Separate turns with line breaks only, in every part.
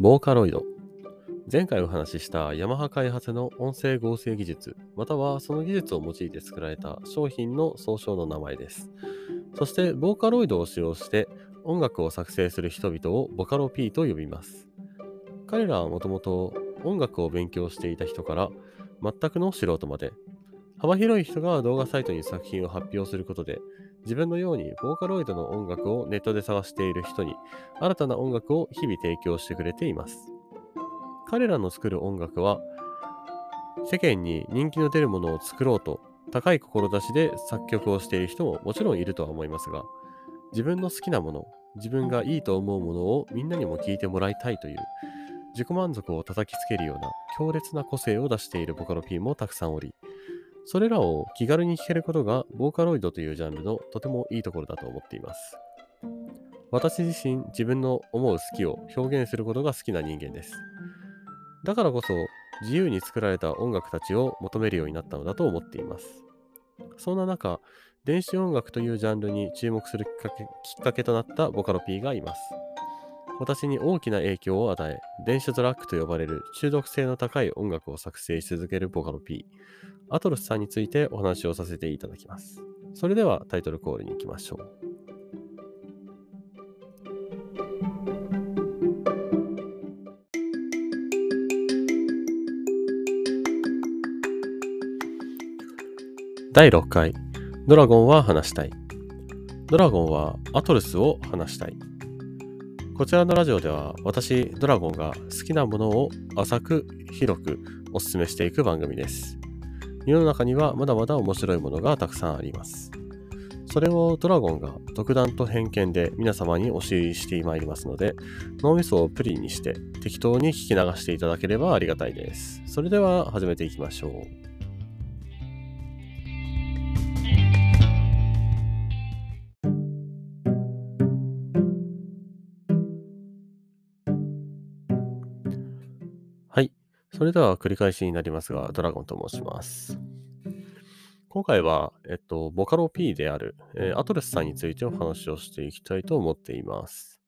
ボーカロイド。前回お話ししたヤマハ開発の音声合成技術、またはその技術を用いて作られた商品の総称の名前です。そして、ボーカロイドを使用して音楽を作成する人々をボカロ P と呼びます。彼らはもともと音楽を勉強していた人から全くの素人まで、幅広い人が動画サイトに作品を発表することで、自分のようにボーカロイドの音楽をネットで探している人に新たな音楽を日々提供してくれています。彼らの作る音楽は世間に人気の出るものを作ろうと高い志で作曲をしている人ももちろんいるとは思いますが自分の好きなもの自分がいいと思うものをみんなにも聞いてもらいたいという自己満足を叩きつけるような強烈な個性を出しているボカロ P もたくさんおりそれらを気軽に聴けることがボーカロイドというジャンルのとてもいいところだと思っています。私自身自分の思う好きを表現することが好きな人間です。だからこそ自由に作られた音楽たちを求めるようになったのだと思っています。そんな中、電子音楽というジャンルに注目するきっかけきっかけとなったボカロ P がいます。私に大きな影響を与え、電子ドラッグと呼ばれる中毒性の高い音楽を作成し続けるボカロ P、アトロスさんについてお話をさせていただきます。それではタイトルコールに行きましょう。第6回、ドラゴンは話したい。ドラゴンはアトルスを話したい。こちらのラジオでは私、ドラゴンが好きなものを浅く広くお勧めしていく番組です。世の中にはまだまだ面白いものがたくさんあります。それをドラゴンが独断と偏見で皆様にお教えしてまいりますので、脳みそをプリンにして適当に聞き流していただければありがたいです。それでは始めていきましょう。それでは繰り返しになりますが、ドラゴンと申します。今回は、えっと、ボカロ P である、えーアトレスさんについてお話をしていきたいと思っています。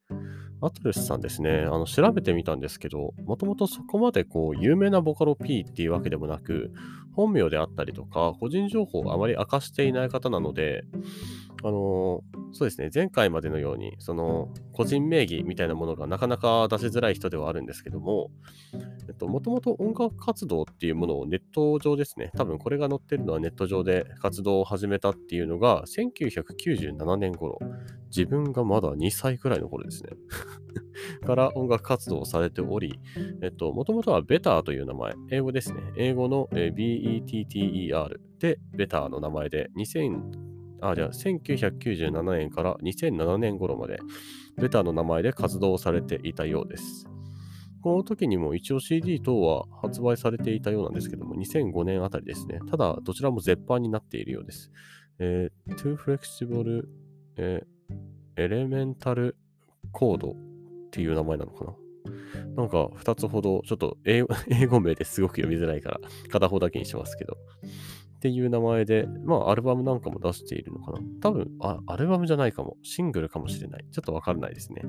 アトレスさんですね、あの調べてみたんですけど、もともとそこまでこう有名なボカロ P っていうわけでもなく、本名であったりとか、個人情報をあまり明かしていない方なので、あのそうですね、前回までのように、その個人名義みたいなものがなかなか出しづらい人ではあるんですけども、えっと、もともと音楽活動っていうものをネット上ですね、多分これが載ってるのはネット上で活動を始めたっていうのが、1997年頃、自分がまだ2歳くらいの頃ですね。から音楽活動をされており、えっと、もともとはベターという名前、英語ですね。英語の、BETTER でベターの名前で、2000、あ、じゃあ1997年から2007年頃まで、ベターの名前で活動されていたようです。この時にも一応 CD 等は発売されていたようなんですけども、2005年あたりですね。ただ、どちらも絶版になっているようです。えー、Too Flexible、えー、Elemental Code っていう名前なのかななんか2つほど、ちょっと英語 英語名ですごく読みづらいから、片方だけにしますけど。っていう名前で、まあ、アルバムなんかも出しているのかな多分あ、アルバムじゃないかも。シングルかもしれない。ちょっとわからないですね。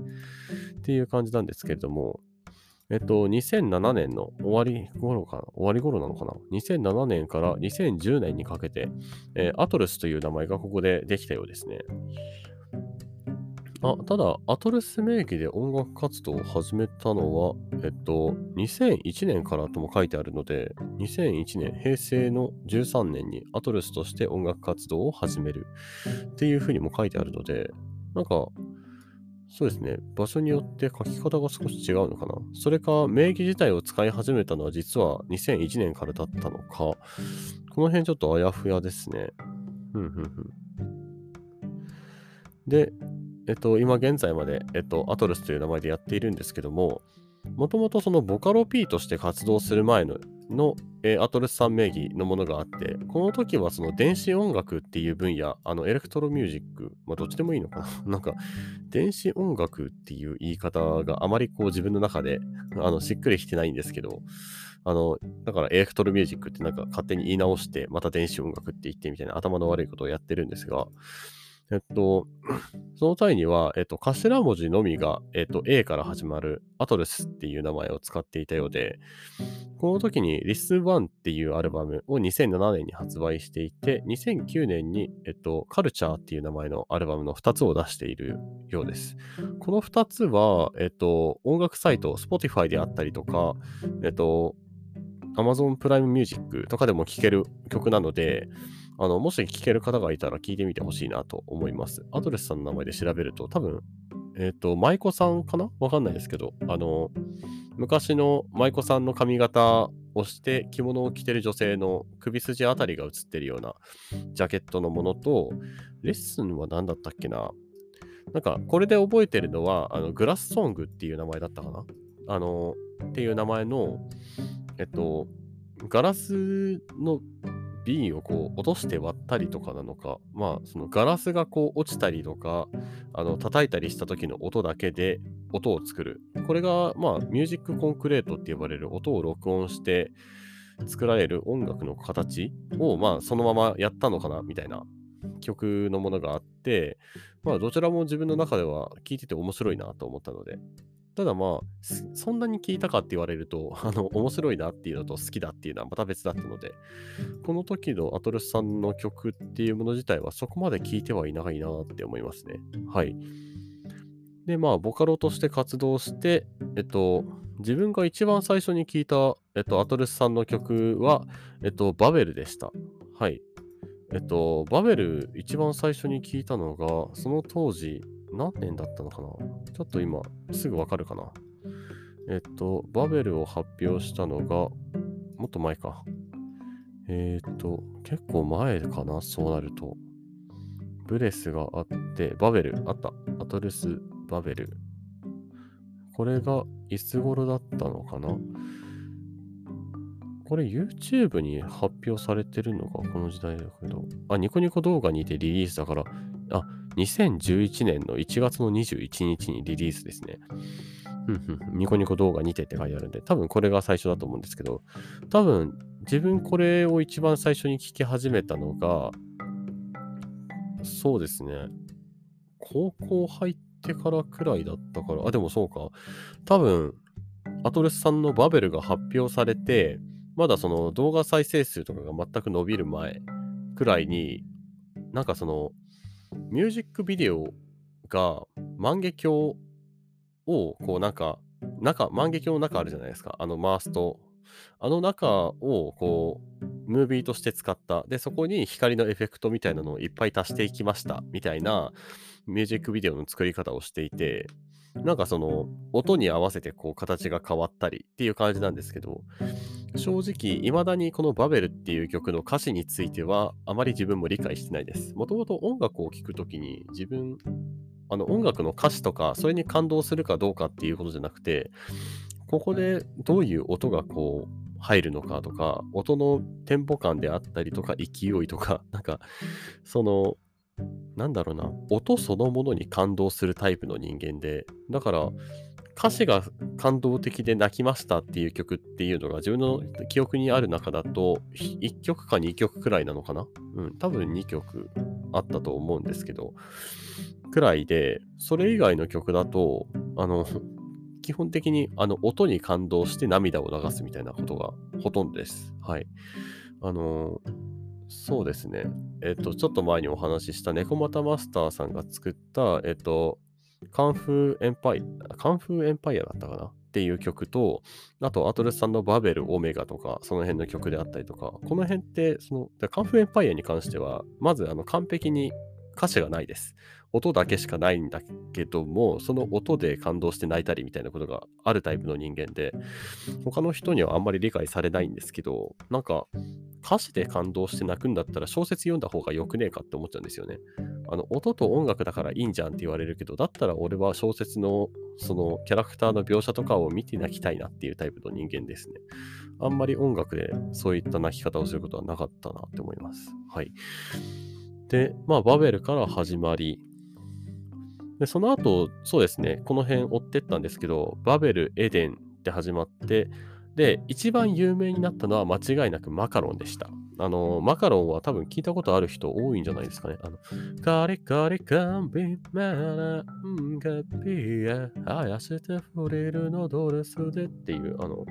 っていう感じなんですけれども、えっと、2007年の終わり頃かな終わり頃なのかな ?2007 年から2010年にかけて、えーアトルスという名前がここでできたようですね。あただ、アトルス名義で音楽活動を始めたのは、えっと、2001年からとも書いてあるので、2001年、平成の13年にアトルスとして音楽活動を始めるっていうふうにも書いてあるので、なんか、そうですね、場所によって書き方が少し違うのかな。それか、名義自体を使い始めたのは実は2001年からだったのか、この辺ちょっとあやふやですね。ふんふんふん。で、えっと、今現在まで、えっと、アトルスという名前でやっているんですけども、もともとそのボカロ P として活動する前のの、えーアトルスさん名義のものがあって、この時はその電子音楽っていう分野、あのエレクトロミュージック、まあどっちでもいいのかな？なんか、電子音楽っていう言い方があまりこう自分の中であのしっくりきてないんですけど、あの、だからエレクトロミュージックってなんか勝手に言い直して、また電子音楽って言ってみたいな頭の悪いことをやってるんですが、えっと、その際には、えっと、頭文字のみが、えっと、A から始まる ATOLS っていう名前を使っていたようで、この時にリスワンっていうアルバムを2007年に発売していて、2009年に、えっと、カルチャーっていう名前のアルバムの2つを出しているようです。この2つは、えっと、音楽サイト、Spotify であったりとか、えっと、Amazon プライムミュージックとかでも聴ける曲なので、あの、もし聞ける方がいたら聞いてみてほしいなと思います。アドレスさんの名前で調べると、多分、えっ、ー、と、舞妓さんかな？わかんないですけど、あの、昔の舞妓さんの髪型をして着物を着てる女性の首筋あたりが映ってるようなジャケットのものと、レッスンは何だったっけな？なんか、これで覚えてるのは、あの、グラスソングっていう名前だったかな？あの、っていう名前の、えっと、ガラスの瓶をこう落として割ったりとかなのか、まあ、そのガラスがこう落ちたりとか、あの、叩いたりした時の音だけで音を作る。これが、まあ、ミュージックコンクレートって呼ばれる音を録音して作られる音楽の形を、まあ、そのままやったのかな、みたいな。曲のものがあって、まあ、どちらも自分の中では聴いてて面白いなと思ったので、ただまあ、そんなに聞いたかって言われると、あの、面白いなっていうのと好きだっていうのはまた別だったので、この時のアトルスさんの曲っていうもの自体はそこまで聞いてはいないなって思いますね。はい。で、まあ、ボカロとして活動して、えっと、自分が一番最初に聞いた、えっと、アトルスさんの曲は、えっと、バベルでした。はい。えっと、バベル一番最初に聞いたのが、その当時、何年だったのかな？ちょっと今、すぐわかるかな？えっと、バベルを発表したのが、もっと前か。えっと、結構前かな？そうなると。ブレスがあって、バベル、あった。アトルス・バベル。これがいつ頃だったのかな？これ YouTube に発表されてるのがこの時代だけど、あ、ニコニコ動画にてリリースだから、あ、2011年の1月の21日にリリースですね。ニコニコ動画にてって書いてあるんで、多分これが最初だと思うんですけど、多分自分これを一番最初に聞き始めたのが、そうですね、高校入ってからくらいだったから、あ、でもそうか。多分、アトレスさんのバベルが発表されて、まだその動画再生数とかが全く伸びる前くらいに、なんかその、ミュージックビデオが万華鏡をこうなんか中万華鏡の中あるじゃないですか。あの回すとあの中をこうムービーとして使った。でそこに光のエフェクトみたいなのをいっぱい足していきました。みたいなミュージックビデオの作り方をしていて。なんかその音に合わせてこう形が変わったりっていう感じなんですけど正直、未だにこのバベルっていう曲の歌詞についてはあまり自分も理解してないです。もともと音楽を聴くときに自分、あの音楽の歌詞とか、それに感動するかどうかっていうことじゃなくて、ここでどういう音がこう入るのかとか、音のテンポ感であったりとか、勢いとか、なんか、その、なんだろうな、音そのものに感動するタイプの人間で、だから、歌詞が感動的で泣きましたっていう曲っていうのが自分の記憶にある中だと1曲か2曲くらいなのかなうん、多分2曲あったと思うんですけど、くらいで、それ以外の曲だと、あの、基本的にあの音に感動して涙を流すみたいなことがほとんどです。はい。あの、そうですね。えっと、ちょっと前にお話しした猫又マスターさんが作った、えっと、カンフーエンパイ、カンフーエンパイアだったかな？っていう曲と、あと、アトレスさんのバベル、オメガとか、その辺の曲であったりとか、この辺って、その、カンフーエンパイアに関しては、まず、あの、完璧に歌詞がないです。音だけしかないんだけども、その音で感動して泣いたりみたいなことがあるタイプの人間で、他の人にはあんまり理解されないんですけど、なんか、歌詞で感動して泣くんだったら小説読んだ方がよくねえかって思っちゃうんですよね。あの、音と音楽だからいいんじゃんって言われるけど、だったら俺は小説のそのキャラクターの描写とかを見て泣きたいなっていうタイプの人間ですね。あんまり音楽でそういった泣き方をすることはなかったなって思います。はい。で、まあ、バベルから始まり、でその後、そうですね、この辺追ってったんですけど、バベル、エデンって始まって、で、一番有名になったのは間違いなくマカロンでした。あの、マカロンは多分聞いたことある人多いんじゃないですかね。あの、カリカリカンビマランガピア、あやしてフリルのドレスでっていうあの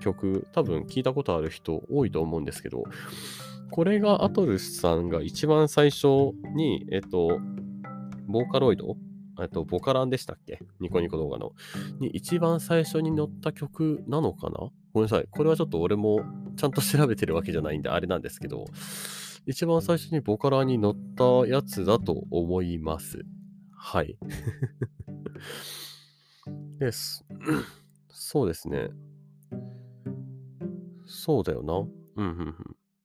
曲、多分聞いたことある人多いと思うんですけど、これがアトルスさんが一番最初に、えっと、ボーカロイドえっと、ボカランでしたっけ？ニコニコ動画の。に一番最初に載った曲なのかな？ごめんなさい。これはちょっと俺もちゃんと調べてるわけじゃないんであれなんですけど、一番最初にボカランに載ったやつだと思います。はい。です。そうですね。そうだよな。うんうん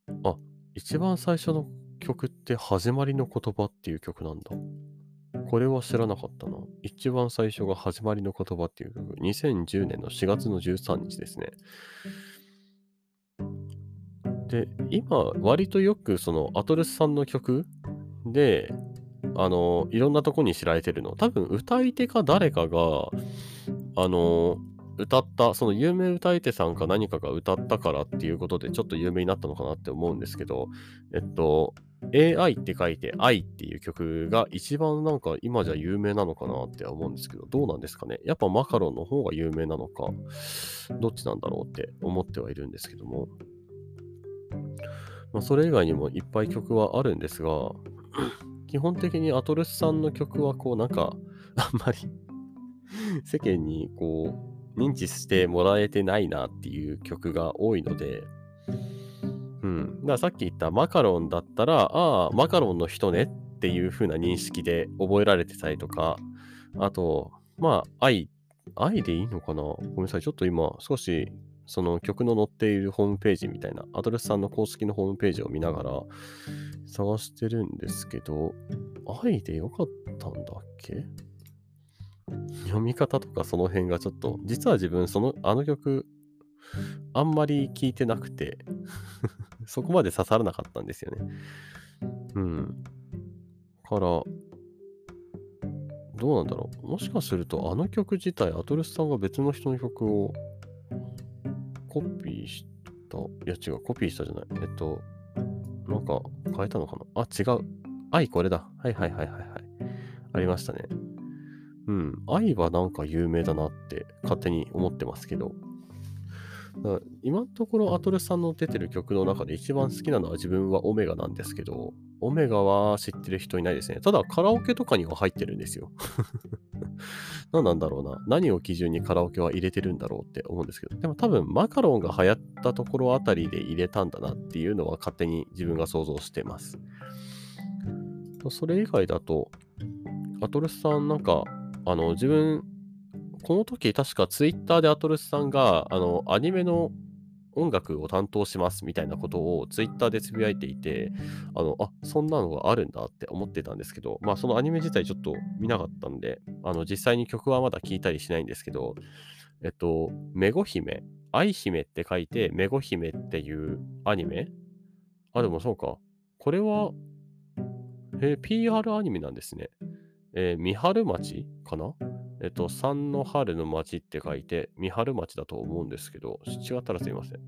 うん。あ、一番最初の曲って始まりの言葉っていう曲なんだ。これは知らなかったな。一番最初が始まりの言葉っていう曲、2010年の4月の13日ですね。で、今、割とよくそのアトルスさんの曲で、あの、いろんなとこに知られてるの。多分、歌い手か誰かが、あの、歌った、その有名歌い手さんか何かが歌ったからっていうことでちょっと有名になったのかなって思うんですけど、えっと、AI って書いて愛っていう曲が一番なんか今じゃ有名なのかなって思うんですけど、どうなんですかねやっぱマカロンの方が有名なのか、どっちなんだろうって思ってはいるんですけども。まあ、それ以外にもいっぱい曲はあるんですが、基本的にアトルスさんの曲はこうなんか、あんまり 世間にこう認知してもらえてないなっていう曲が多いので、うん。だからさっき言ったマカロンだったら、ああ、マカロンの人ねっていう風な認識で覚えられてたりとか、あと、まあ、愛、愛でいいのかな？ごめんなさい。ちょっと今、少し、その曲の載っているホームページみたいな、アドレスさんの公式のホームページを見ながら探してるんですけど、愛でよかったんだっけ？読み方とかその辺がちょっと、実は自分、その、あの曲、あんまり聞いてなくてそこまで刺さらなかったんですよね。うん。から、どうなんだろう。もしかすると、あの曲自体、アトルスさんが別の人の曲をコピーした。いや、違う、コピーしたじゃない。えっと、なんか変えたのかなあ、違う。愛これだ。はいはいはいはいはい。ありましたね。うん。愛はなんか有名だなって勝手に思ってますけど、今のところアトルさんの出てる曲の中で一番好きなのは自分はオメガなんですけど、オメガは知ってる人いないですね。ただカラオケとかには入ってるんですよ。何なんだろうな。何を基準にカラオケは入れてるんだろうって思うんですけど、でも多分マカロンが流行ったところあたりで入れたんだなっていうのは勝手に自分が想像してます。それ以外だと、アトルスさんなんか、あの、自分この時確かツイッターでアトルスさんが、あの、アニメの音楽を担当しますみたいなことをツイッターでつぶやいていて、あの、あ、そんなのがあるんだって思ってたんですけど、まあそのアニメ自体ちょっと見なかったんで、あの、実際に曲はまだ聴いたりしないんですけど、えっと、メゴ姫、愛姫って書いて、メゴ姫っていうアニメ？あ、でもそうか。これは、えー、PR アニメなんですね。えー、三春町かな？えっと、三の春の町って書いて、三春町だと思うんですけど、違ったらすいません。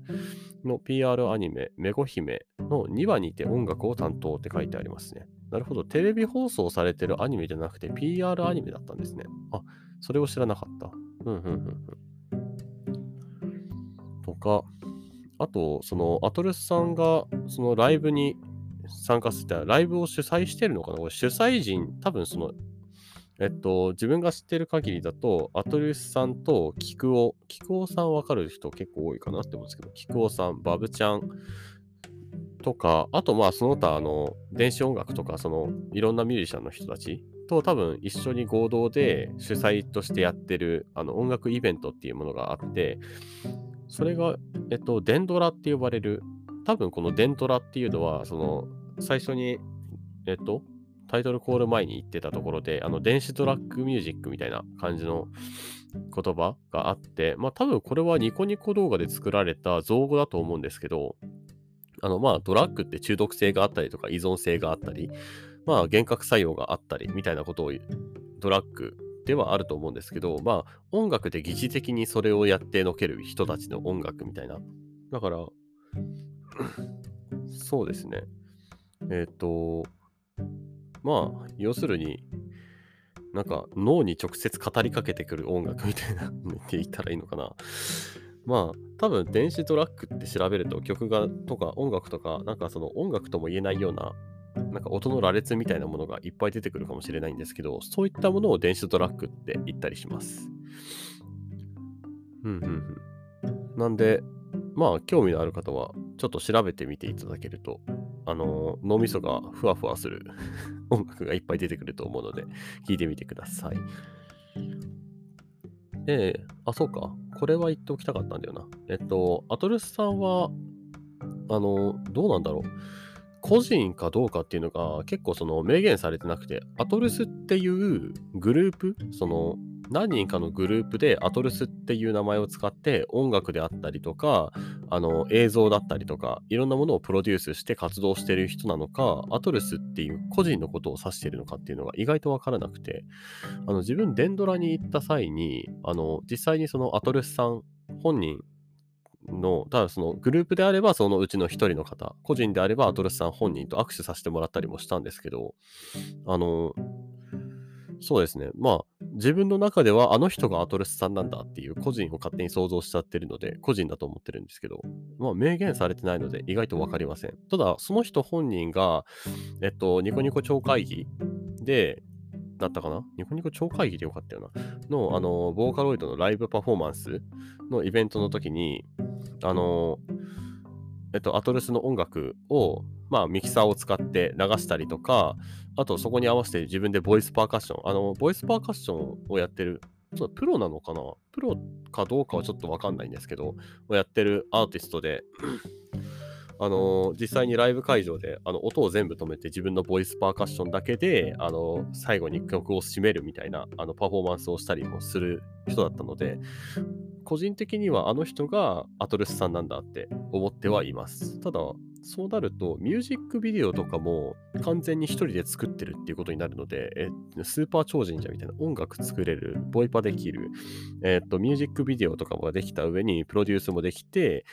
の PR アニメ、めご姫の2話にて音楽を担当って書いてありますね。なるほど。テレビ放送されてるアニメじゃなくて PR アニメだったんですね。あ、それを知らなかった。うんうんうんうん。とか、あと、その、アトルスさんが、そのライブに参加してた、ライブを主催してるのかな？これ主催人、多分そのえっと、自分が知ってる限りだと、アトリウスさんとキクオ、キクオさんわかる人結構多いかなって思うんですけど、キクオさん、バブちゃんとか、あとまあその他、あの、電子音楽とか、その、いろんなミュージシャンの人たちと多分一緒に合同で主催としてやってる、あの、音楽イベントっていうものがあって、それが、えっと、デンドラって呼ばれる、多分このデンドラっていうのは、その、最初に、えっと、タイトルコール前に言ってたところで、あの、電子トラックミュージックみたいな感じの言葉があって、まあ多分これはニコニコ動画で作られた造語だと思うんですけど、あの、まあドラッグって中毒性があったりとか依存性があったり、まあ幻覚作用があったりみたいなことをドラッグではあると思うんですけど、まあ音楽で疑似的にそれをやってのける人たちの音楽みたいな。だから、そうですね。えっ、と、まあ、要するに、なんか脳に直接語りかけてくる音楽みたいなって言ったらいいのかな。まあ、多分電子トラックって調べると曲がとか音楽とか、なんかその音楽とも言えないような、なんか音の羅列みたいなものがいっぱい出てくるかもしれないんですけど、そういったものを電子トラックって言ったりします。うんうんうん。なんで、まあ、興味のある方は、ちょっと調べてみていただけると、あの、脳みそがふわふわする 音楽がいっぱい出てくると思うので、聴いてみてください。で、あ、そうか。これは言っておきたかったんだよな。えっと、アトルスさんは、あの、どうなんだろう。個人かどうかっていうのが結構その明言されてなくて、アトルスっていうグループ、その何人かのグループでアトルスっていう名前を使って音楽であったりとか、あの映像だったりとか、いろんなものをプロデュースして活動してる人なのか、アトルスっていう個人のことを指しているのかっていうのが意外とわからなくて、あの自分デンドラに行った際に、あの実際にそのアトルスさん本人の、ただそのグループであればそのうちの一人の方、個人であればアトルスさん本人と握手させてもらったりもしたんですけど、あの、そうですね。まあ、自分の中ではあの人がアトレスさんなんだっていう個人を勝手に想像しちゃってるので、個人だと思ってるんですけど、まあ、明言されてないので意外とわかりません。ただ、その人本人が、えっと、ニコニコ超会議で、だったかな？ニコニコ超会議でよかったよな。の、あの、ボーカロイドのライブパフォーマンスのイベントの時に、あの、えっと、 ATOLSの音楽を、まあ、ミキサーを使って流したりとか、あとそこに合わせて自分でボイスパーカッション、あの、ボイスパーカッションをやってる、ちょっとプロなのかな？プロかどうかはちょっとわかんないんですけど、をやってるアーティストで、あの、実際にライブ会場であの音を全部止めて自分のボイスパーカッションだけで、あの、最後に曲を締めるみたいなあのパフォーマンスをしたりもする人だったので、個人的にはあの人がアトルスさんなんだって思ってはいます。ただ、そうなると、ミュージックビデオとかも完全に一人で作ってるっていうことになるので、えスーパー超人者みたいな音楽作れる、ボイパできる、えっと、ミュージックビデオとかもできた上に、プロデュースもできて、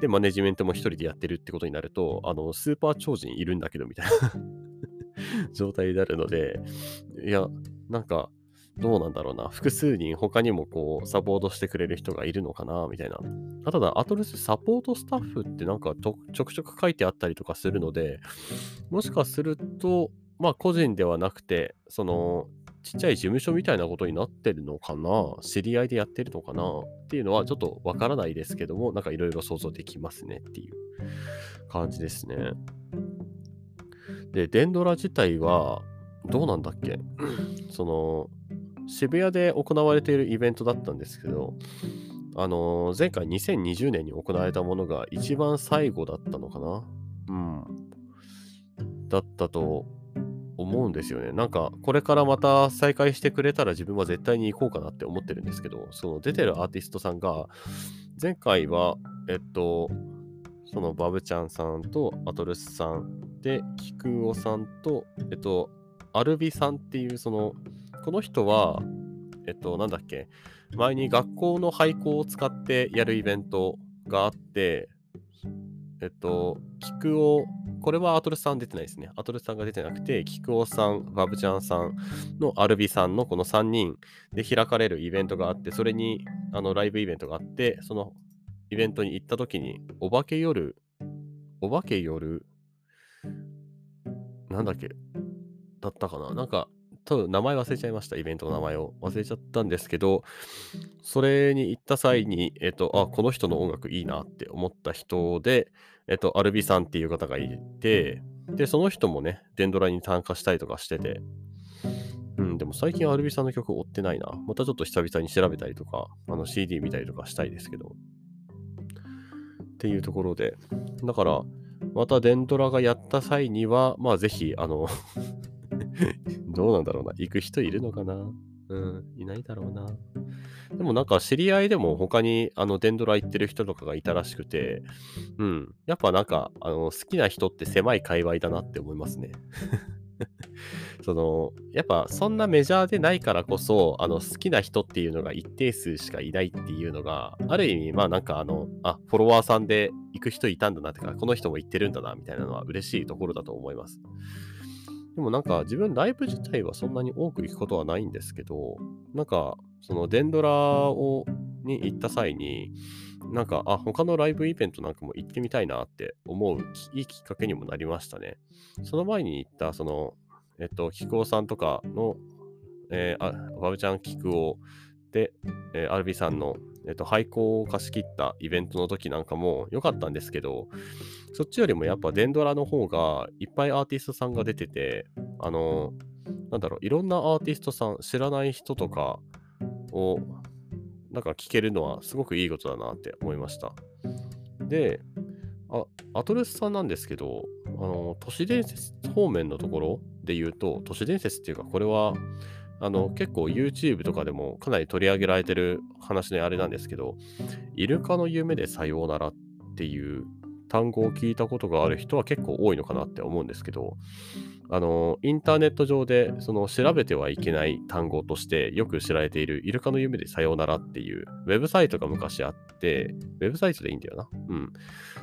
で、マネジメントも一人でやってるってことになると、あの、スーパー超人いるんだけど、みたいな 状態になるので、いや、なんか、どうなんだろうな。複数人他にもこうサポートしてくれる人がいるのかなみたいな。ただ、アトレスサポートスタッフってなんかちょくちょく書いてあったりとかするので、もしかすると、まあ個人ではなくて、そのちっちゃい事務所みたいなことになってるのかな知り合いでやってるのかなっていうのはちょっとわからないですけども、なんかいろいろ想像できますねっていう感じですね。で、デンドラ自体はどうなんだっけその、渋谷で行われているイベントだったんですけど、あのー、前回2020年に行われたものが一番最後だったのかな？うん。だったと思うんですよね。なんか、これからまた再開してくれたら自分は絶対に行こうかなって思ってるんですけど、その出てるアーティストさんが、前回は、えっと、そのバブちゃんさんとアトルスさんで、キクオさんと、えっと、アルビさんっていうそのこの人は、えっと、なんだっけ、前に学校の廃校を使ってやるイベントがあって、えっと、キクオ、これはアトルさん出てないですね。アトルさんが出てなくて、キクオさん、バブちゃんさんのアルビさんのこの3人で開かれるイベントがあって、それにあのライブイベントがあって、そのイベントに行った時に、お化け夜、お化け夜、なんだっけ、だったかな？なんか、多分名前忘れちゃいました、イベントの名前を。忘れちゃったんですけど、それに行った際に、えっと、あ、この人の音楽いいなって思った人で、えっと、アルビさんっていう方がいて、で、その人もね、デンドラに参加したりとかしてて、うん、でも最近アルビさんの曲追ってないな。またちょっと久々に調べたりとか、あの CD 見たりとかしたいですけど。っていうところで、だから、またデンドラがやった際には、まあぜひ、あの どうなんだろうな。行く人いるのかなうん、いないだろうな。でもなんか知り合いでも他にあのデンドラ行ってる人とかがいたらしくて、うん、やっぱなんかあの好きな人って狭い界隈だなって思いますね。その、やっぱそんなメジャーでないからこそ、あの、好きな人っていうのが一定数しかいないっていうのが、ある意味、まあなんかあの、あ、フォロワーさんで行く人いたんだなってか、この人も行ってるんだな、みたいなのは嬉しいところだと思います。でもなんか自分ライブ自体はそんなに多く行くことはないんですけど、なんかそのデンドラをに行った際に、なんか、あ、他のライブイベントなんかも行ってみたいなって思ういいきっかけにもなりましたね。その前に行った、その、えっと、キクオさんとかの、えー、あ、バブちゃんキクオで、えー、アルビさんの、えっと、廃校を貸し切ったイベントの時なんかも良かったんですけど、そっちよりもやっぱデンドラの方がいっぱいアーティストさんが出てて、あの、なんだろう、いろんなアーティストさん、知らない人とかを、なんか聞けるのはすごくいいことだなって思いました。で、あアトレスさんなんですけど、あの、都市伝説方面のところで言うと、都市伝説っていうか、これは、あの、結構 YouTube とかでもかなり取り上げられてる話のあれなんですけど、イルカの夢でさようならっていう単語を聞いたことがある人は結構多いのかなって思うんですけど、あの、インターネット上で、その調べてはいけない単語としてよく知られているイルカの夢でさようならっていうウェブサイトが昔あって、ウェブサイトでいいんだよな。うん。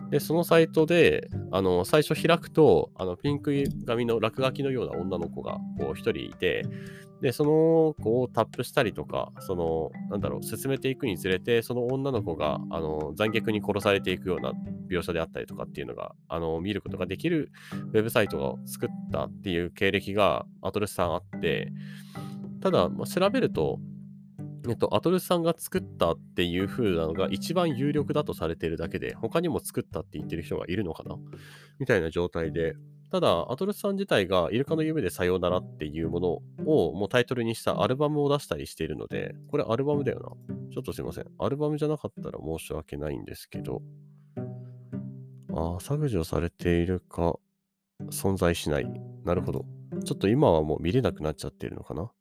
で、そのサイトで、あの、最初開くと、あの、ピンク髪の落書きのような女の子が、こう、一人いて、で、その子をタップしたりとか、その、なんだろう、進めていくにつれて、その女の子が、あの、残虐に殺されていくような描写であったりとかっていうのが、あの、見ることができるウェブサイトを作ったっていう経歴がアトレスさんあって、ただ、まあ、調べると、えっと、アトルスさんが作ったっていう風なのが一番有力だとされているだけで、他にも作ったって言ってる人がいるのかなみたいな状態で、ただ、アトルスさん自体がイルカの夢でさようならっていうものをもうタイトルにしたアルバムを出したりしているので、これアルバムだよな。ちょっとすいません。アルバムじゃなかったら申し訳ないんですけど、ああ、削除されているか、存在しない。なるほど。ちょっと今はもう見れなくなっちゃってるのかな。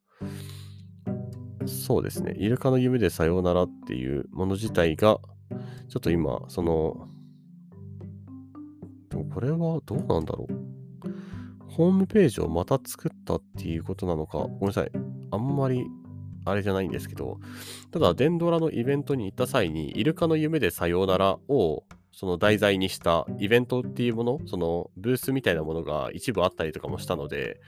そうですね。イルカの夢でさようならっていうもの自体が、ちょっと今、その、でもこれはどうなんだろう。ホームページをまた作ったっていうことなのか、ごめんなさい。あんまりあれじゃないんですけど、ただ、デンドラのイベントに行った際に、イルカの夢でさようならをその題材にしたイベントっていうもの、そのブースみたいなものが一部あったりとかもしたので、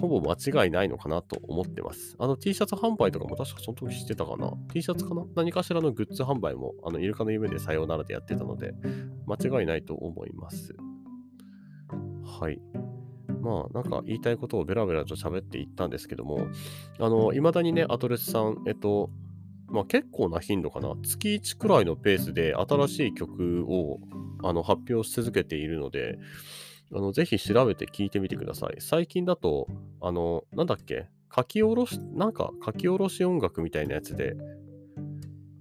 ほぼ間違いないのかなと思ってます。あの T シャツ販売とかも確かその時してたかな ?T シャツかな？何かしらのグッズ販売も、あの、イルカの夢でさようならでやってたので、間違いないと思います。はい。まあ、なんか言いたいことをベラベラと喋っていったんですけども、あの、未だにね、アトレスさん、えっと、まあ結構な頻度かな。月1くらいのペースで新しい曲をあの発表し続けているので、あのぜひ調べて聞いてみてください。最近だと、あの、なんだっけ？書き下ろし、なんか書き下ろし音楽みたいなやつで、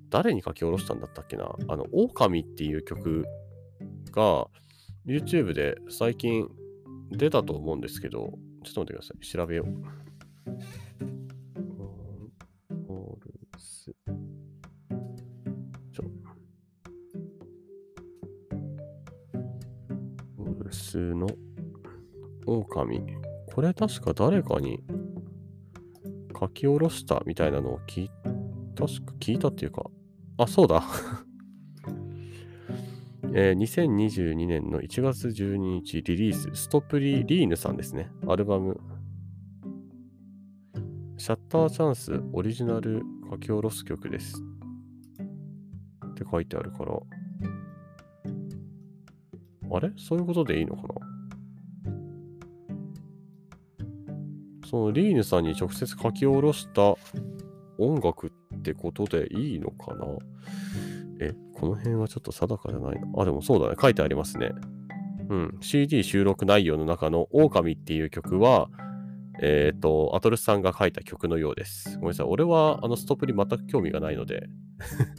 誰に書き下ろしたんだったっけな？あの、狼っていう曲が YouTube で最近出たと思うんですけど、ちょっと待ってください。調べよう。スの狼。これ確か誰かに書き下ろしたみたいなのを聞い確か聞いたっていうか、あ、そうだえー、2022年の1月12日リリース、ストプリリーヌさんですね。アルバム。シャッターチャンスオリジナル書き下ろす曲です。って書いてあるから、あれ？そういうことでいいのかな？そのリーヌさんに直接書き下ろした音楽ってことでいいのかな？え、この辺はちょっと定かじゃないのあ、でもそうだね。書いてありますね。うん。CD 収録内容の中の狼っていう曲は、えっ、ー、と、アトルスさんが書いた曲のようです。ごめんなさい。俺はあのストップに全く興味がないので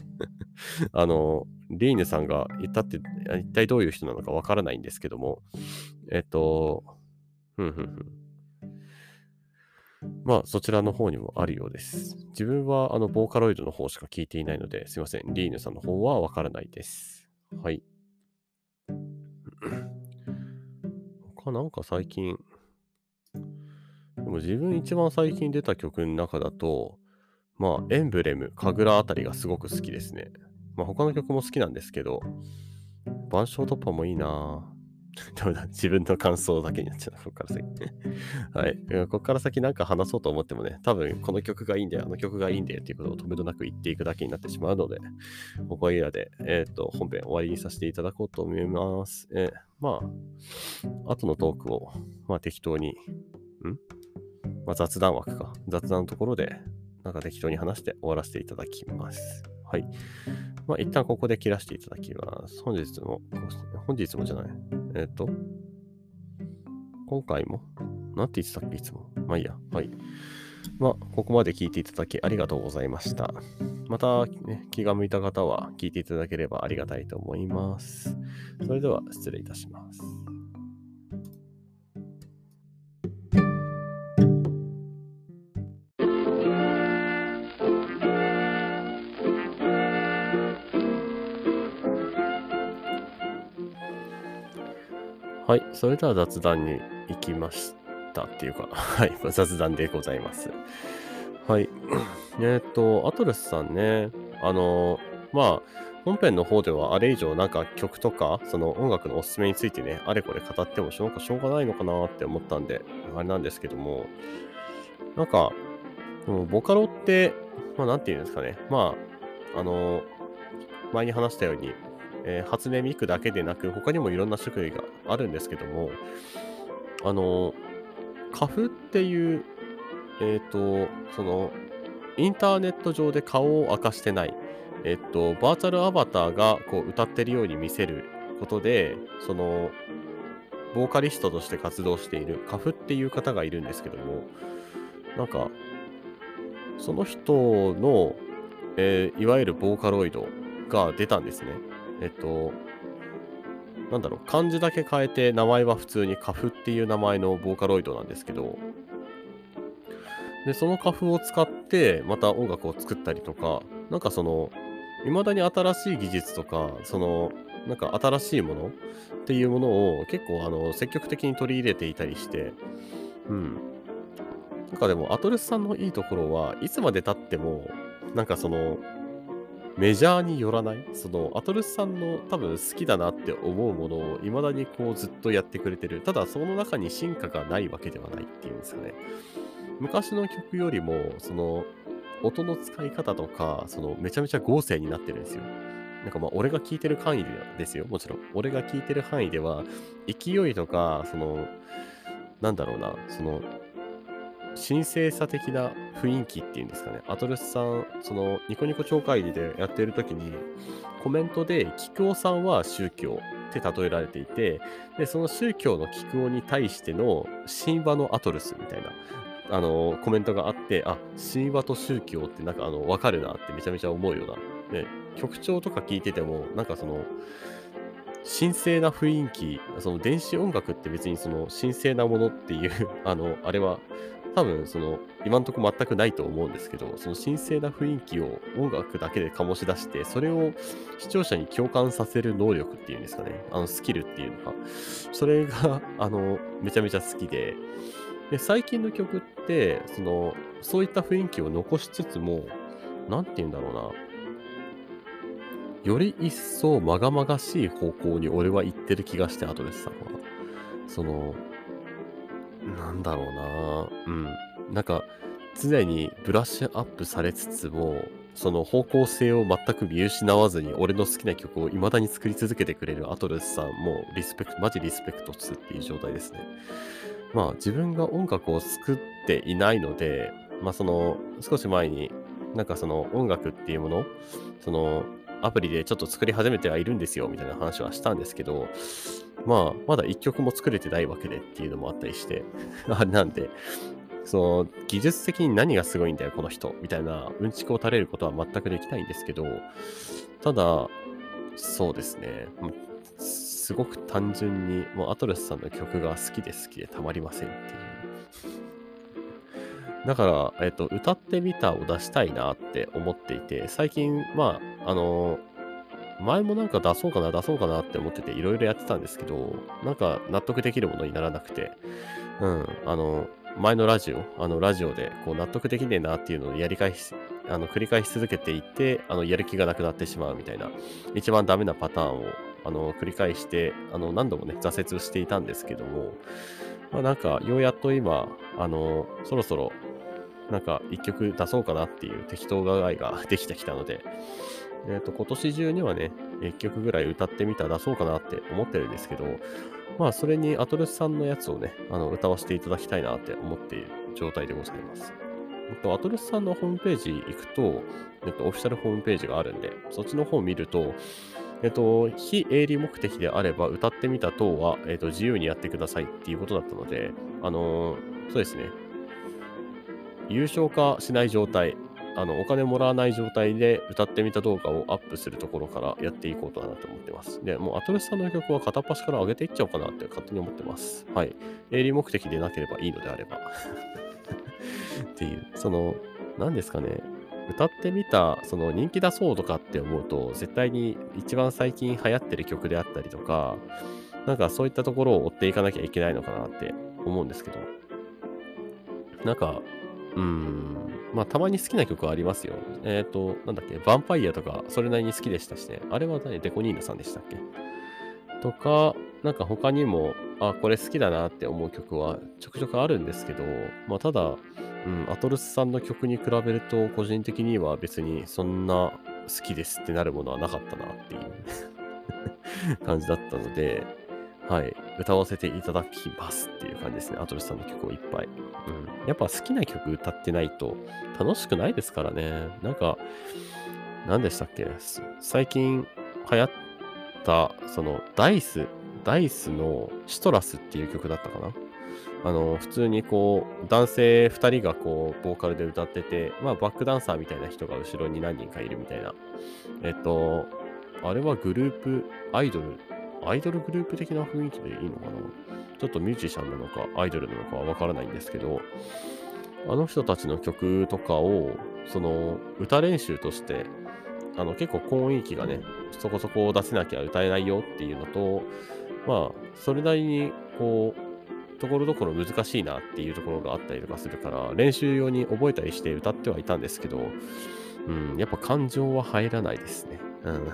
あの、リーヌさんが言ったって一体どういう人なのかわからないんですけども、えっと、ふんふんふん。まあ、そちらの方にもあるようです。自分はあの、ボーカロイドの方しか聞いていないので、すいません。リーヌさんの方はわからないです。はい。他なんか最近、でも自分一番最近出た曲の中だと、まあ、エンブレム、神楽あたりがすごく好きですね。まあ、他の曲も好きなんですけど、晩鐘突破もいいなぁ。ダメだ。自分の感想だけになっちゃう。ここから先。はい。ここから先なんか話そうと思ってもね、多分この曲がいいんだよ、あの曲がいいんだよっていうことを止めどなく言っていくだけになってしまうので、ここは嫌で、えっ、と、本編終わりにさせていただこうと思います。えー、まあ、後のトークを、まあ適当に、ん？まあ雑談枠か。雑談のところで、なんか適当に話して終わらせていただきます。はい。まあ、一旦ここで切らせていただきます。本日も、本日もじゃない。えっ、ー、と、今回も、なんて言ってたっけ、いつも。まあいいや。はい。まあ、ここまで聞いていただきありがとうございました。また、ね、気が向いた方は聞いていただければありがたいと思います。それでは失礼いたします。はい。それでは雑談に行きましたっていうか、はい。雑談でございます。はい。えっ、と、アトルスさんね、あの、まあ、本編の方ではあれ以上なんか曲とか、その音楽のおすすめについてね、あれこれ語ってもしょうがないのかなって思ったんで、あれなんですけども、なんか、ボカロって、まあなんて言うんですかね、まあ、あの、前に話したように、えー、初音ミクだけでなく、他にもいろんな種類があるんですけども、あの、カフっていう、えっ、ー、と、その、インターネット上で顔を明かしてない、えっ、ー、と、バーチャルアバターがこう歌ってるように見せることで、その、ボーカリストとして活動しているカフっていう方がいるんですけども、なんか、その人の、えー、いわゆるボーカロイドが出たんですね。えっと、なんだろう、漢字だけ変えて名前は普通にカフっていう名前のボーカロイドなんですけど、で、そのカフを使ってまた音楽を作ったりとか、なんかその、未だに新しい技術とか、その、なんか新しいものっていうものを結構あの積極的に取り入れていたりして、うん。なんかでも、アトレスさんのいいところはいつまで経っても、なんかその、メジャーによらない？その、アトルスさんの多分好きだなって思うものを未だにこうずっとやってくれてる。ただその中に進化がないわけではないっていうんですかね。昔の曲よりも、その、音の使い方とか、その、めちゃめちゃ合成になってるんですよ。なんかまあ、俺が聞いてる範囲ですよ。もちろん。俺が聞いてる範囲では、勢いとか、その、なんだろうな、その、神聖さ的な雰囲気っていうんですかね。アトルスさん、そのニコニコ超会議でやってる時に、コメントで、菊尾さんは宗教って例えられていて、で、その宗教の菊尾に対しての神話のアトルスみたいな、あの、コメントがあって、あ、神話と宗教ってなんかあの、わかるなってめちゃめちゃ思うような。で、曲調とか聞いてても、なんかその、神聖な雰囲気、その電子音楽って別にその神聖なものっていうあの、あれは多分その今のところ全くないと思うんですけど、その神聖な雰囲気を音楽だけで醸し出して、それを視聴者に共感させる能力っていうんですかね、あのスキルっていうのか、それがあのめちゃめちゃ好きで、で最近の曲って、そのそういった雰囲気を残しつつも、なんて言うんだろうな、より一層まがまがしい方向に俺は行ってる気がして、アドレスさんは。その、なんだろうなうん。なんか、常にブラッシュアップされつつも、その方向性を全く見失わずに、俺の好きな曲を未だに作り続けてくれるアトルスさんも、リスペクト、マジリスペクトするっていう状態ですね。まあ、自分が音楽を作っていないので、まあ、その、少し前に、なんかその音楽っていうもの、その、アプリでちょっと作り始めてはいるんですよ、みたいな話はしたんですけど、まあ、まだ一曲も作れてないわけでっていうのもあったりして、あれなんで、その、技術的に何がすごいんだよ、この人、みたいな、うんちくを垂れることは全くできないんですけど、ただ、そうですね、すごく単純に、もうアトレスさんの曲が好きで好きでたまりませんっていう。だから、えっと、歌ってみたを出したいなって思っていて、最近、まあ、あの前もなんか出そうかな、出そうかなって思ってていろいろやってたんですけど、なんか納得できるものにならなくて、うん、あの、前のラジオ、あのラジオでこう納得できねえなっていうのをやり返し、あの繰り返し続けていて、あのやる気がなくなってしまうみたいな、一番ダメなパターンをあの繰り返して、あの何度もね、挫折していたんですけども、まあ、なんか、ようやっと今、あの、そろそろ、なんか一曲出そうかなっていう適当がいができてきたので、えっ、ー、と、今年中にはね、一曲ぐらい歌ってみたら出そうかなって思ってるんですけど、まあ、それにアトルスさんのやつをね、あの、歌わせていただきたいなって思っている状態でございます。と、アトルスさんのホームページ行くと、えっと、オフィシャルホームページがあるんで、そっちの方を見ると、えっと、非営利目的であれば、歌ってみた等は、えっと、自由にやってくださいっていうことだったので、あのー、そうですね。優勝化しない状態、あの、お金もらわない状態で歌ってみた動画をアップするところからやっていこうとなと思ってます。で、もうアトレスさんの曲は片っ端から上げていっちゃおうかなって勝手に思ってます。はい。営利目的でなければいいのであれば。っていう、その、何ですかね。歌ってみた、その人気出そうとかって思うと、絶対に一番最近流行ってる曲であったりとか、なんかそういったところを追っていかなきゃいけないのかなって思うんですけど、なんか、うん、まあたまに好きな曲はありますよ。えっ、ー、と、なんだっけ、ヴァンパイアとかそれなりに好きでしたしね。あれは何デコニーナさんでしたっけ？とか、なんか他にも、あ、これ好きだなって思う曲はちょくちょくあるんですけど、まあただ、うん、アトルスさんの曲に比べると、個人的には別にそんな好きですってなるものはなかったなっていう 感じだったので、はい、歌わせていただきますっていう感じですね。アトルスさんの曲をいっぱい。うん。やっぱ好きな曲歌ってないと楽しくないですからね。なんか、何でしたっけ？最近流行った、その、ダイス、ダイスのシトラスっていう曲だったかな？あの、普通にこう、男性2人がこう、ボーカルで歌ってて、まあ、バックダンサーみたいな人が後ろに何人かいるみたいな。えっと、あれはグループ、アイドル、アイドルグループ的な雰囲気でいいのかな？ちょっとミュージシャンなのか、アイドルなのかはわからないんですけど、あの人たちの曲とかを、その、歌練習として、あの、結構高音域がね、そこそこ出せなきゃ歌えないよっていうのと、まあ、それなりに、こう、ところどころ難しいなっていうところがあったりとかするから、練習用に覚えたりして歌ってはいたんですけど、うん、やっぱ感情は入らないですね。うん。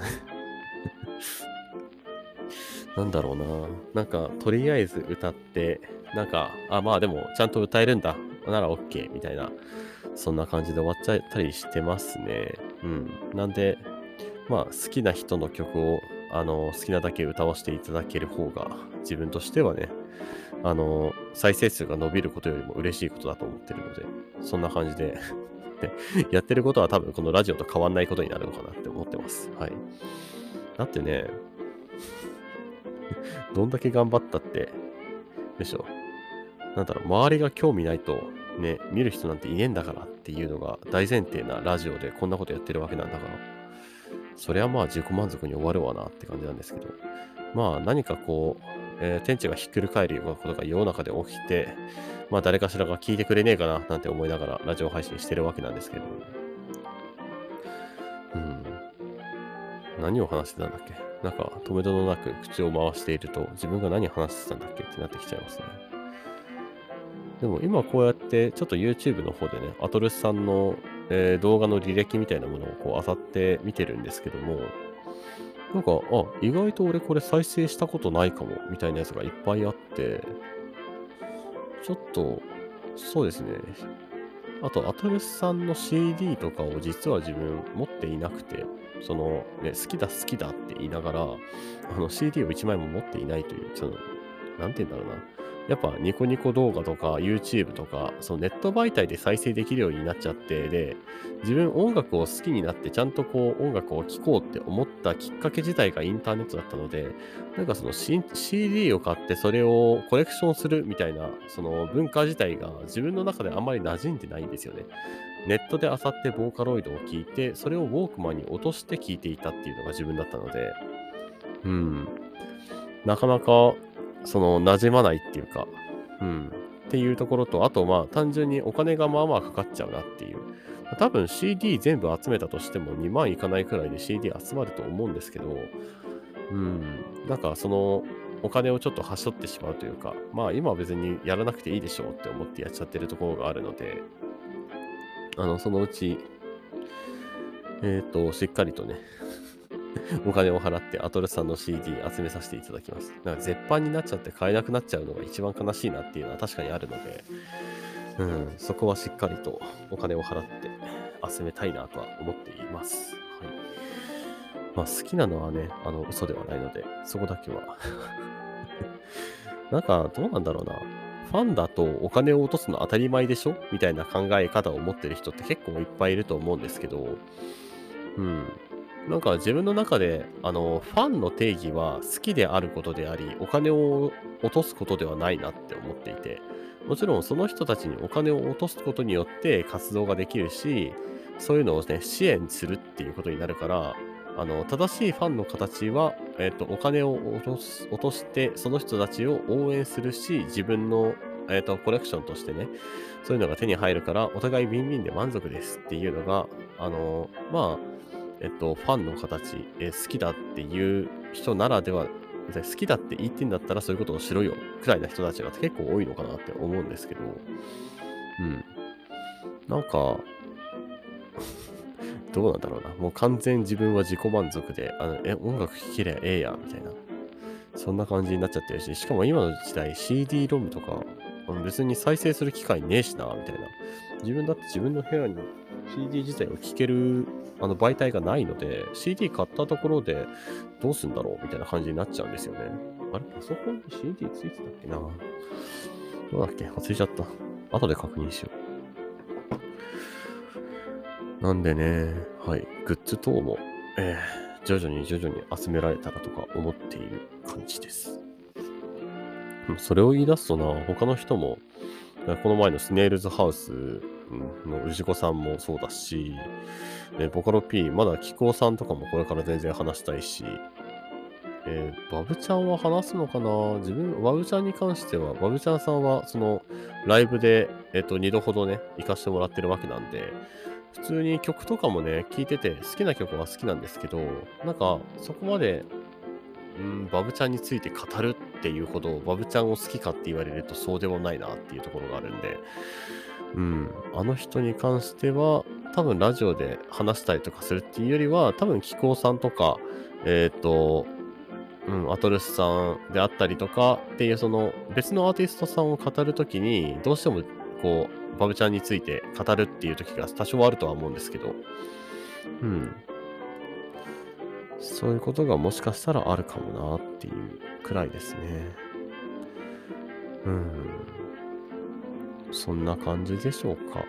なんだろうな。なんか、とりあえず歌って、なんか、あ、まあでも、ちゃんと歌えるんだ。なら OK みたいな、そんな感じで終わっちゃったりしてますね。うん。なんで、まあ、好きな人の曲を、あの、好きなだけ歌わせていただける方が、自分としてはね、あの、再生数が伸びることよりも嬉しいことだと思ってるので、そんな感じでで、やってることは多分このラジオと変わんないことになるのかなって思ってます。はい。だってね、どんだけ頑張ったって、でしょ。なんだろう、周りが興味ないと、ね、見る人なんていねえんだからっていうのが大前提なラジオでこんなことやってるわけなんだから、それはまあ自己満足に終わるわなって感じなんですけど、まあ何かこう、えー、天地がひっくり返るようなことが世の中で起きて、まあ誰かしらが聞いてくれねえかななんて思いながらラジオ配信してるわけなんですけど、うん。何を話してたんだっけ。なんか止めどのなく口を回していると自分が何話してたんだっけってなってきちゃいますね。でも今こうやってちょっと YouTube の方でね、アトルスさんの、えー、動画の履歴みたいなものをこう漁って見てるんですけども、なんか、あ、意外と俺これ再生したことないかも、みたいなやつがいっぱいあって、ちょっと、そうですね。あと、アトレスさんの CD とかを実は自分持っていなくて、その、ね、好きだ好きだって言いながら、あの CD を1枚も持っていないという、その、なんて言うんだろうな。やっぱニコニコ動画とか YouTube とか、そのネット媒体で再生できるようになっちゃって、で、自分音楽を好きになってちゃんとこう音楽を聴こうって思ったきっかけ自体がインターネットだったので、なんかその CD を買ってそれをコレクションするみたいな、その文化自体が自分の中であんまり馴染んでないんですよね。ネットで漁ってボーカロイドを聴いて、それをウォークマンに落として聴いていたっていうのが自分だったので、うん。なかなかその、馴染まないっていうか、うん。っていうところと、あと、まあ、単純にお金がまあまあかかっちゃうなっていう。多分 CD 全部集めたとしても2万いかないくらいで CD 集まると思うんですけど、うん。なんかその、お金をちょっとはしょってしまうというか、まあ今は別にやらなくていいでしょうって思ってやっちゃってるところがあるので、あの、そのうち、えっ、ー、と、しっかりとね、お金を払ってアトルさんの CD 集めさせていただきます。なんか絶版になっちゃって買えなくなっちゃうのが一番悲しいなっていうのは確かにあるので、うん、そこはしっかりとお金を払って集めたいなとは思っています。はい。まあ好きなのはね、あの、嘘ではないので、そこだけは なんか、どうなんだろうな。ファンだとお金を落とすの当たり前でしょ？みたいな考え方を持ってる人って結構いっぱいいると思うんですけど、うん。なんか自分の中で、あの、ファンの定義は好きであることであり、お金を落とすことではないなって思っていて、もちろんその人たちにお金を落とすことによって活動ができるし、そういうのをね、支援するっていうことになるから、あの、正しいファンの形は、えっ、と、お金を落とす、落として、その人たちを応援するし、自分の、えっ、と、コレクションとしてね、そういうのが手に入るから、お互いウィンウィンで満足ですっていうのが、あの、まあ、えっと、ファンの形、えー、好きだっていう人ならでは、好きだって言ってんだったらそういうことをしろよ、くらいな人たちが結構多いのかなって思うんですけど、うん。なんか、どうなんだろうな。もう完全自分は自己満足で、あのえ音楽聴けりゃええやん、みたいな。そんな感じになっちゃってるし、しかも今の時代 CD-ROM とか、別に再生する機会ねえしな、みたいな。自分だって自分の部屋に CD 自体を聴けるあの媒体がないので、CD 買ったところでどうすんだろう？みたいな感じになっちゃうんですよね。あれ？パソコンに CD ついてたっけな？どうだっけ？忘れちゃった。後で確認しよう。なんでね、はい、グッズ等も、えー、徐々に徐々に集められたらとか思っている感じです。それを言い出すとな、他の人も、この前のスネールズハウスの氏子さんもそうだし、えボカロ P、まだ気候さんとかもこれから全然話したいし、えー、バブちゃんは話すのかな？自分、バブちゃんに関しては、バブちゃんさんは、その、ライブで、えっ、ー、と、2度ほどね、行かせてもらってるわけなんで、普通に曲とかもね、聴いてて、好きな曲は好きなんですけど、なんか、そこまで、うん、バブちゃんについて語るっていうほど、バブちゃんを好きかって言われるとそうでもないなっていうところがあるんで、うん、あの人に関しては、多分ラジオで話したりとかするっていうよりは、多分気候さんとか、えっ、ー、と、うん、アトルスさんであったりとかっていうその別のアーティストさんを語るときに、どうしてもこう、バブちゃんについて語るっていう時が多少あるとは思うんですけど、うん。そういうことがもしかしたらあるかもなっていうくらいですね。うん。そんな感じでしょうか。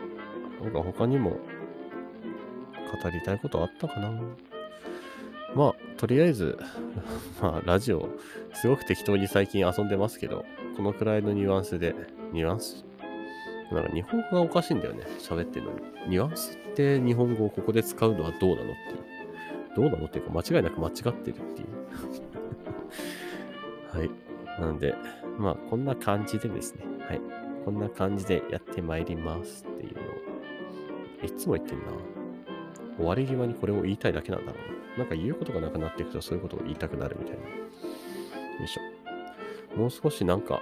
なんか他にも語りたいことあったかな。まあ、とりあえず、まあ、ラジオ、すごく適当に最近遊んでますけど、このくらいのニュアンスで、ニュアンス？なんか日本語がおかしいんだよね、喋ってるのに。ニュアンスって日本語をここで使うのはどうなのっていう。どうなのっていうか、間違いなく間違ってるっていう。はい。なんで、まあ、こんな感じでですね。はい。こんな感じでやってまいりますっていうのを、いつも言ってんな。終わり際にこれを言いたいだけなんだろうな。なんか言うことがなくなっていくとそういうことを言いたくなるみたいな。よいしょ。もう少しなんか、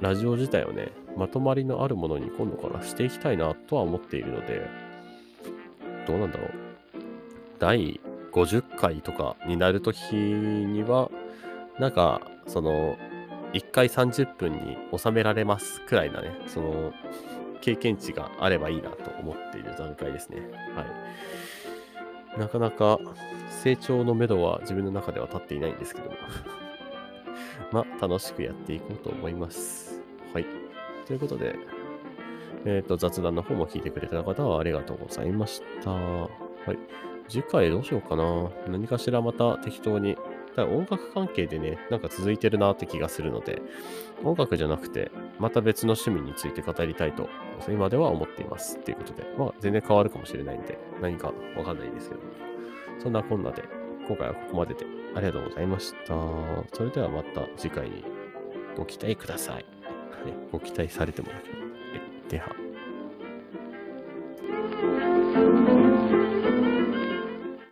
ラジオ自体をね、まとまりのあるものに今度からしていきたいなとは思っているので、どうなんだろう。第50回とかになるときには、なんか、その、1回30分に収められますくらいなね、その、経験値があればいいなと思っている段階ですね。はい。なかなか成長のめどは自分の中では立っていないんですけども まあ、楽しくやっていこうと思います。はい。ということで、えっ、ー、と、雑談の方も聞いてくれた方はありがとうございました。はい。次回どうしようかな。何かしらまた適当にただ音楽関係でね、なんか続いてるなって気がするので、音楽じゃなくて、また別の趣味について語りたいと、今では思っています。っていうことで、まあ全然変わるかもしれないんで、何かわかんないですけど、そんなこんなで、今回はここまででありがとうございました。それではまた次回にご期待ください。はい、ご期待されてもらければ。では。